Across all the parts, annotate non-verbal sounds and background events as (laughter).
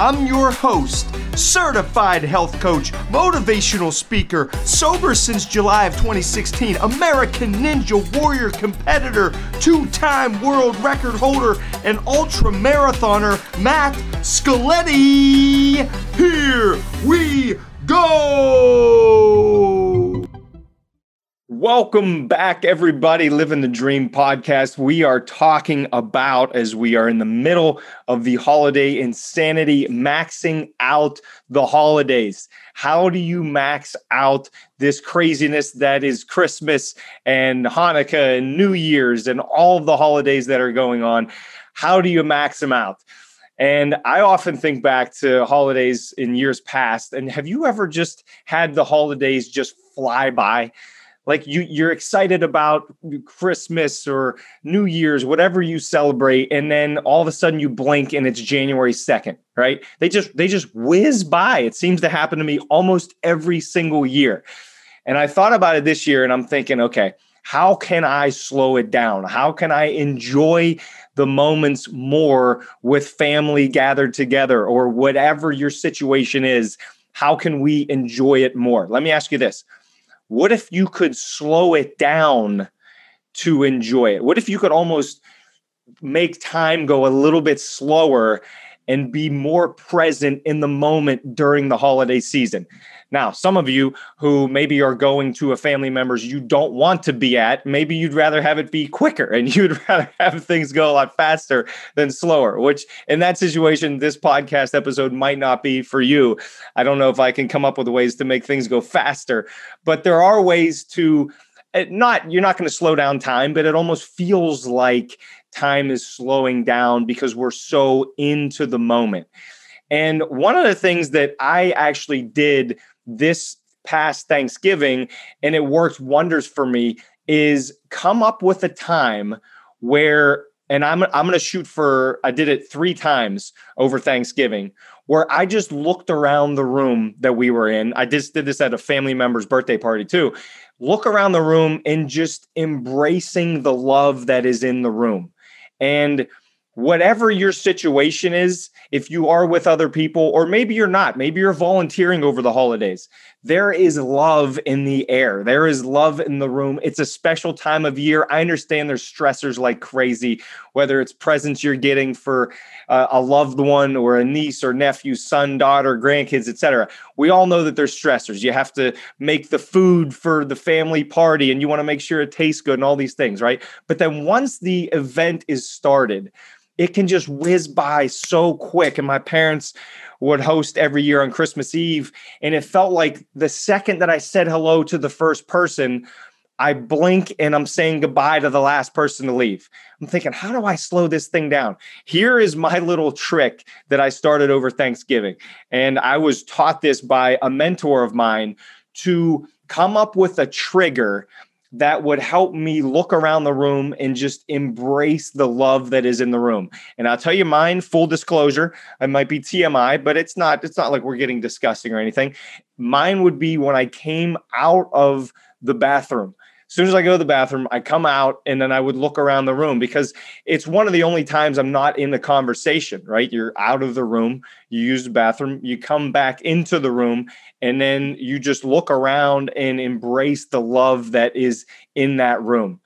I'm your host, certified health coach, motivational speaker, sober since July of 2016, American Ninja Warrior competitor, two time world record holder, and ultra marathoner, Matt Scaletti. Here we go! Welcome back, everybody. Living the Dream podcast. We are talking about, as we are in the middle of the holiday insanity, maxing out the holidays. How do you max out this craziness that is Christmas and Hanukkah and New Year's and all of the holidays that are going on? How do you max them out? And I often think back to holidays in years past. And have you ever just had the holidays just fly by? Like you you're excited about christmas or new year's whatever you celebrate and then all of a sudden you blink and it's january 2nd right? They just they just whiz by. It seems to happen to me almost every single year. And i thought about it this year and i'm thinking okay how can i slow it down? How can i enjoy the moments more with family gathered together or whatever your situation is? How can we enjoy it more? Let me ask you this what if you could slow it down to enjoy it? What if you could almost make time go a little bit slower and be more present in the moment during the holiday season? Now, some of you who maybe are going to a family member's you don't want to be at, maybe you'd rather have it be quicker and (laughs) you'd rather have things go a lot faster than slower, which in that situation, this podcast episode might not be for you. I don't know if I can come up with ways to make things go faster, but there are ways to eh, not you're not going to slow down time but it almost feels like time is slowing down because we're so into the moment and one of the things that i actually did this past Thanksgiving, and it worked wonders for me, is come up with a time where and I'm I'm going to shoot for I did it 3 times over Thanksgiving where I just looked around the room that we were in. I just did this at a family member's birthday party too. Look around the room and just embracing the love that is in the room. And whatever your situation is, if you are with other people, or maybe you're not, maybe you're volunteering over the holidays, there is love in the air. There is love in the room. It's a special time of year. I understand there's stressors like crazy, whether it's presents you're getting for uh, a loved one or a niece or nephew, son, daughter, grandkids, etc. We all know that there's stressors. You have to make the food for the family party and you want to make sure it tastes good and all these things, right? But then once the event is started, it can just whiz by so quick. And my parents would host every year on Christmas Eve. And it felt like the second that I said hello to the first person, I blink and I'm saying goodbye to the last person to leave. I'm thinking, how do I slow this thing down? Here is my little trick that I started over Thanksgiving. And I was taught this by a mentor of mine to come up with a trigger that would help me look around the room and just embrace the love that is in the room. And I'll tell you mine, full disclosure, I might be TMI, but it's not it's not like we're getting disgusting or anything. Mine would be when I came out of the bathroom as soon as I go to the bathroom, I come out and then I would look around the room because it's one of the only times I'm not in the conversation, right? You're out of the room, you use the bathroom, you come back into the room, and then you just look around and embrace the love that is in that room.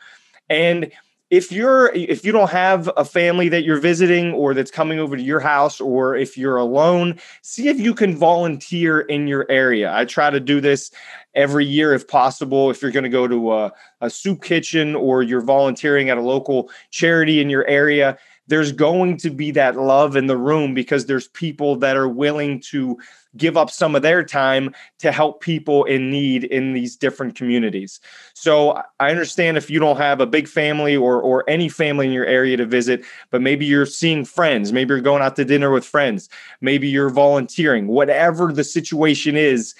And if you're if you don't have a family that you're visiting or that's coming over to your house or if you're alone see if you can volunteer in your area. I try to do this every year if possible. If you're going to go to a, a soup kitchen or you're volunteering at a local charity in your area there's going to be that love in the room because there's people that are willing to give up some of their time to help people in need in these different communities. So I understand if you don't have a big family or or any family in your area to visit, but maybe you're seeing friends, maybe you're going out to dinner with friends, maybe you're volunteering, whatever the situation is,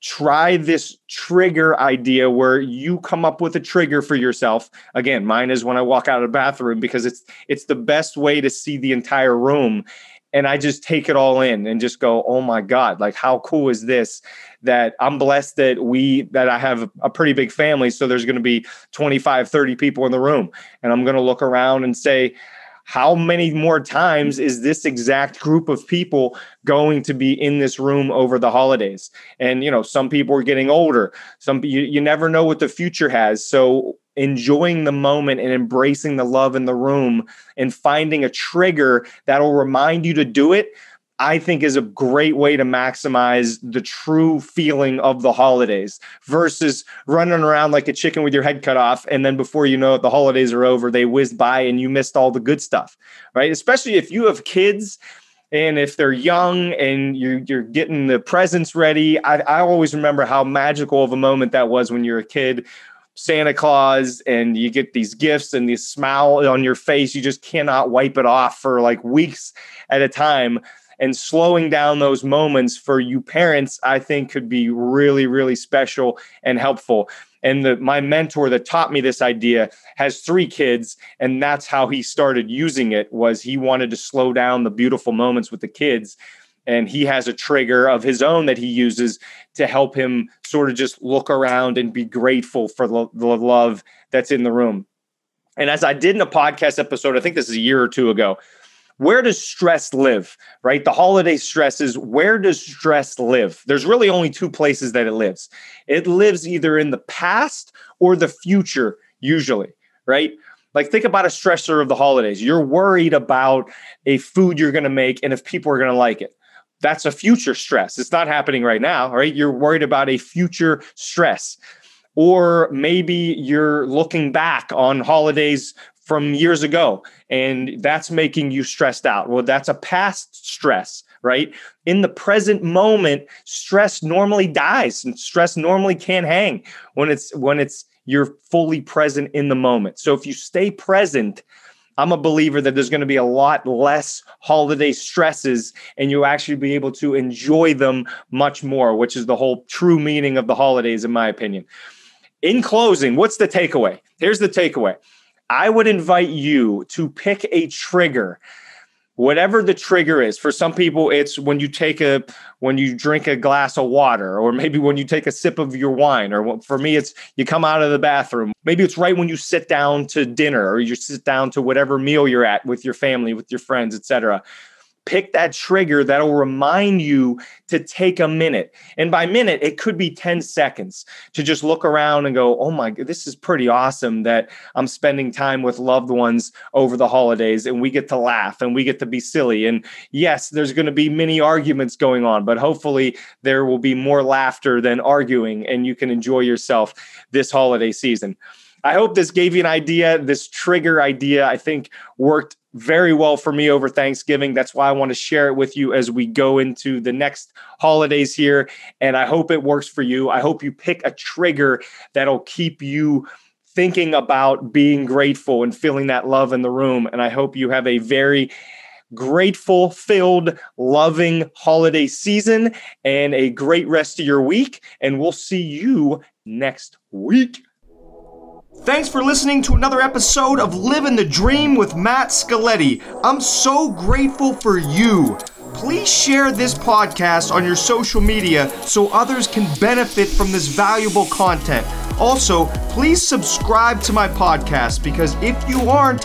try this trigger idea where you come up with a trigger for yourself again mine is when i walk out of the bathroom because it's it's the best way to see the entire room and I just take it all in and just go, oh my God, like how cool is this? That I'm blessed that we, that I have a pretty big family. So there's going to be 25, 30 people in the room. And I'm going to look around and say, how many more times is this exact group of people going to be in this room over the holidays? And you know some people are getting older. Some you, you never know what the future has. So enjoying the moment and embracing the love in the room and finding a trigger that'll remind you to do it I think is a great way to maximize the true feeling of the holidays versus running around like a chicken with your head cut off. And then before you know it, the holidays are over, they whizzed by and you missed all the good stuff, right? Especially if you have kids and if they're young and you're, you're getting the presents ready. I, I always remember how magical of a moment that was when you're a kid Santa Claus and you get these gifts and this smile on your face. You just cannot wipe it off for like weeks at a time and slowing down those moments for you parents i think could be really really special and helpful. And the, my mentor that taught me this idea has three kids and that's how he started using it was he wanted to slow down the beautiful moments with the kids. And he has a trigger of his own that he uses to help him sort of just look around and be grateful for the, the love that's in the room. And as i did in a podcast episode i think this is a year or two ago where does stress live right? The holiday stress is where does stress live? There's really only two places that it lives. It lives either in the past or the future usually right? Like think about a stressor of the holidays. You're worried about a food you're going to make and if people are going to like it. That's a future stress. It's not happening right now right? You're worried about a future stress. Or maybe you're looking back on holidays from years ago and that's making you stressed out. Well that's a past stress right? In the present moment stress normally dies and stress normally can't hang when it's when it's you're fully present in the moment. So if you stay present i'm a believer that there's going to be a lot less holiday stresses and you'll actually be able to enjoy them much more which is the whole true meaning of the holidays in my opinion. In closing what's the takeaway? Here's the takeaway I would invite you to pick a trigger whatever the trigger is. For some people it's when you take a when you drink a glass of water or maybe when you take a sip of your wine or for me it's you come out of the bathroom. Maybe it's right when you sit down to dinner or you sit down to whatever meal you're at with your family with your friends etc pick that trigger that'll remind you to take a minute. And by minute, it could be 10 seconds to just look around and go, oh my, God, this is pretty awesome that I'm spending time with loved ones over the holidays and we get to laugh and we get to be silly. And yes, there's going to be many arguments going on, but hopefully there will be more laughter than arguing and you can enjoy yourself this holiday season. I hope this gave you an idea. This trigger idea, I think, worked very well for me over Thanksgiving. That's why I want to share it with you as we go into the next holidays here. And I hope it works for you. I hope you pick a trigger that'll keep you thinking about being grateful and feeling that love in the room. And I hope you have a very grateful filled, loving holiday season and a great rest of your week. And we'll see you next week. Thanks for listening to another episode of Living the Dream with Matt Scaletti. I'm so grateful for you. Please share this podcast on your social media so others can benefit from this valuable content. Also, please subscribe to my podcast because if you aren't,